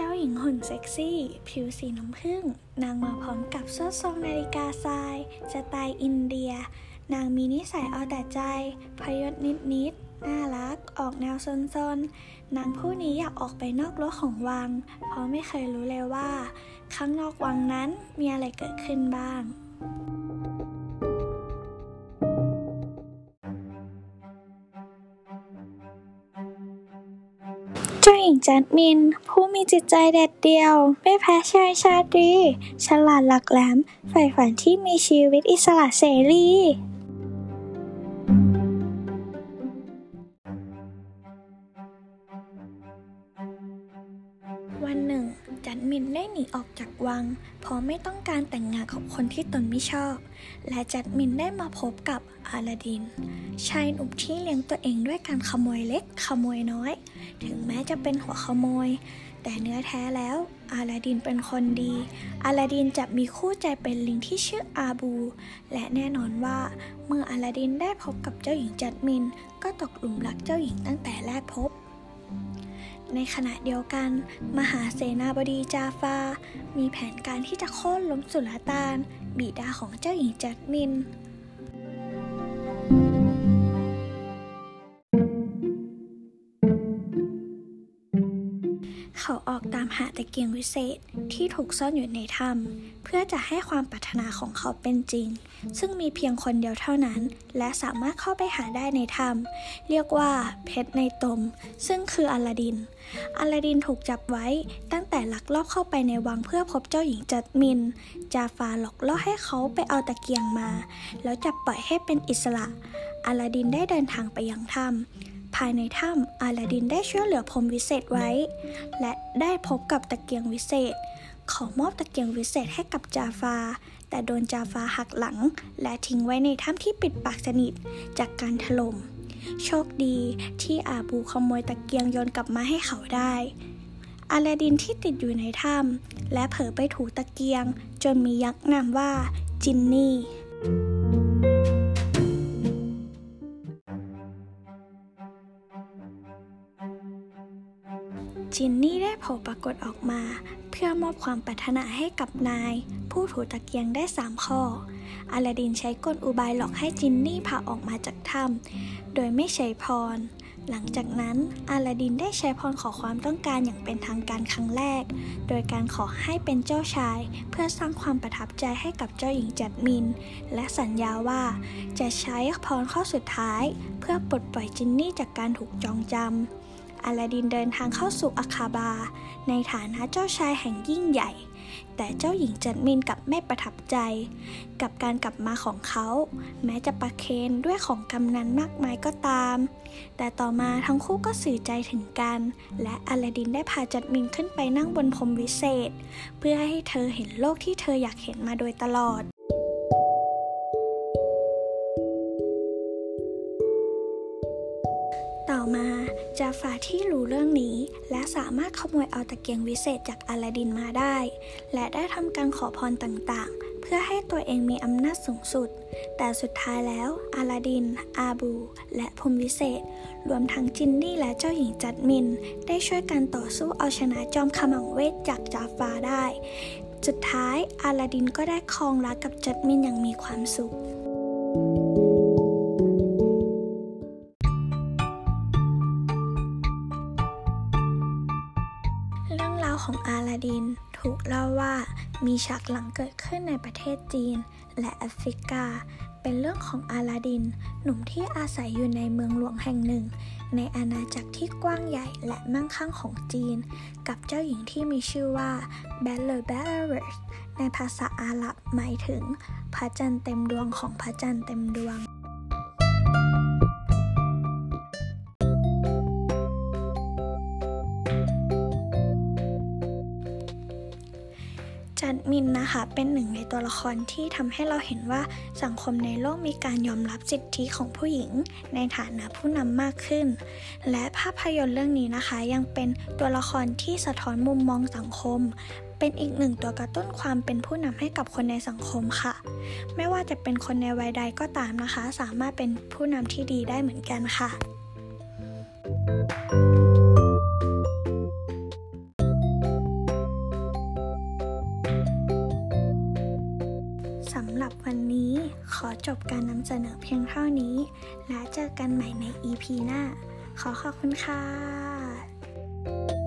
เจ้าหญิงหุ่นเซ็กซี่ ผิวสีน้ำผึ้ง นางมาพร้อมกับสร้อยทรงนาฬิกาทราย สไตล์อินเดีย นางมีนิสัยเอาแต่ใจ พยศนิดๆน่ารัก ออกแนวซนๆ นางผู้นี้อยากออกไปนอกรั้วของวัง เพราะไม่เคยรู้เลยว่า ข้างนอกวังนั้นมีอะไรเกิดขึ้นบ้าง เจ้าหญิงจัสมิน ผู้มีจิตใจเด็ดเดี่ยว ไม่แพ้ชายชาตรี ฉลาดหลักแหลมใฝ่ฝันที่มีชีวิตอิสระเสรี วันหนึ่ง จัสมินได้หนีออกจากวัง เพราะไม่ต้องการแต่งงานกับคนที่ตนไม่ชอบ และจัสมินได้มาพบกับอาลาดิน ชายหนุ่มที่เลี้ยงตัวเองด้วยการขโมยเล็กขโมยน้อย ถึงแม้จะเป็นหัวขโมย แต่เนื้อแท้แล้ว อาลาดินเป็นคนดี อาลาดินจะมีคู่ใจเป็นลิงที่ชื่ออาบู และแน่นอนว่า เมื่ออาลาดินได้พบกับเจ้าหญิงจัสมิน ก็ตกหลุมรักเจ้าหญิงตั้งแต่แรกพบ ในขณะเดียวกัน มหาเสนาบดีจาฟา มีแผนการที่จะโค่นล้มสุลต่าน บิดาของเจ้าหญิงจัดมิน เขาออกตามหาตะเกียงวิเศษที่ถูกซ่อนอยู่ในถ้ำเพื่อจะให้ความปรารถนาของเขาเป็นจริง ซึ่งมีเพียงคนเดียวเท่านั้น และสามารถเข้าไปหาได้ในถ้ำเรียกว่าเพชรในตม ซึ่งคืออลาดิน อลาดินถูกจับไว้ตั้งแต่ลักลอบเข้าไปในวังเพื่อพบเจ้าหญิงจัดมิน จาฟาหลอกล่อให้เขาไปเอาตะเกียงมา แล้วจับปล่อยให้เป็นอิสระอลาดินได้เดินทางไปยังถ้ำ ภายในถ้ำอาลาดินได้ช่วยเหลือพรมวิเศษไว้ และได้พบกับตะเกียงวิเศษ ขอมอบตะเกียงวิเศษให้กับจาฟา แต่โดนจาฟาหักหลัง และทิ้งไว้ในถ้ำที่ปิดปากสนิทจากการถล่ม โชคดีที่อาบูขโมยตะเกียงโยนกลับมาให้เขาได้อาลาดินที่ติดอยู่ในถ้ำและเผลอไปถูตะเกียง จนมียักษ์นามว่าจินนี่ จินนี่ได้โผล่ปรากฏออกมา เพื่อมอบความปรารถนาให้กับนาย ผู้ถูตะเกียงได้สามข้อ อาลาดินใช้กลอุบายหลอกให้จินนี่พาออกมาจากถ้ำโดยไม่ใช้พร หลังจากนั้น อาลาดินได้ใช้พรขอความต้องการอย่างเป็นทางการครั้งแรก โดยการขอให้เป็นเจ้าชาย เพื่อสร้างความประทับใจให้กับเจ้าหญิงจัดมิน และสัญญาว่า จะใช้พรข้อสุดท้าย เพื่อปลดปล่อยจินนี่จากการถูกจองจำ อาลาดินเดินทางเข้าสู่อาคาบา ในฐานะเจ้าชายแห่งยิ่งใหญ่ แต่เจ้าหญิงจัดมินกับไม่ประทับใจ กับการกลับมาของเขา แม้จะประเคนด้วยของกำนันมากมายก็ตาม แต่ต่อมาทั้งคู่ก็สื่อใจถึงกัน และอาลาดินได้พาจัดมินขึ้นไปนั่งบนพรมวิเศษ เพื่อให้เธอเห็นโลกที่เธออยากเห็นมาโดยตลอด มาจาฟาที่รู้เรื่องนี้ และสามารถขโมยเอาตะเกียงวิเศษจากอาลาดินมาได้ และได้ทำการขอพรต่างๆ เพื่อให้ตัวเองมีอำนาจสูงสุด แต่สุดท้ายแล้วอาลาดิน อาบู และพรมวิเศษ รวมทั้งจินนี่และเจ้าหญิงจัดมิน ได้ช่วยกันต่อสู้เอาชนะจอมขมังเวทจากจาฟาได้ สุดท้ายอาลาดินก็ได้ครองรักกับจัดมินอย่างมีความสุข ของอาลาดิน ถูกเล่าว่ามีฉากหลังเกิดขึ้นในประเทศจีน และแอฟริกา เป็นเรื่องของอาลาดิน หนุ่มที่อาศัยอยู่ในเมืองหลวงแห่งหนึ่ง ในอาณาจักรที่กว้างใหญ่และมั่งคั่งของจีน กับเจ้าหญิงที่มีชื่อว่าเบลเลเบลเรสในภาษาอาหรับหมายถึง พระจันทร์เต็มดวงของพระจันทร์เต็มดวง จัดมินนะคะ เป็นหนึ่งในตัวละครที่ทำให้เราเห็นว่าสังคมในโลกมีการยอมรับสิทธิของผู้หญิง ในฐานะผู้นำมากขึ้น และภาพยนตร์เรื่องนี้นะคะ ยังเป็นตัวละครที่สะท้อนมุมมองสังคม เป็นอีกหนึ่งตัวกระตุ้นความเป็นผู้นำให้กับคนในสังคมค่ะ ไม่ว่าจะเป็นคนในวัยใดก็ตามนะคะ สามารถเป็นผู้นำที่ดีได้เหมือนกันค่ะส จบการนำเสนอเพียงเท่านี้ และเจอกันใหม่ใน EP หน้า ขอขอบคุณค่ะ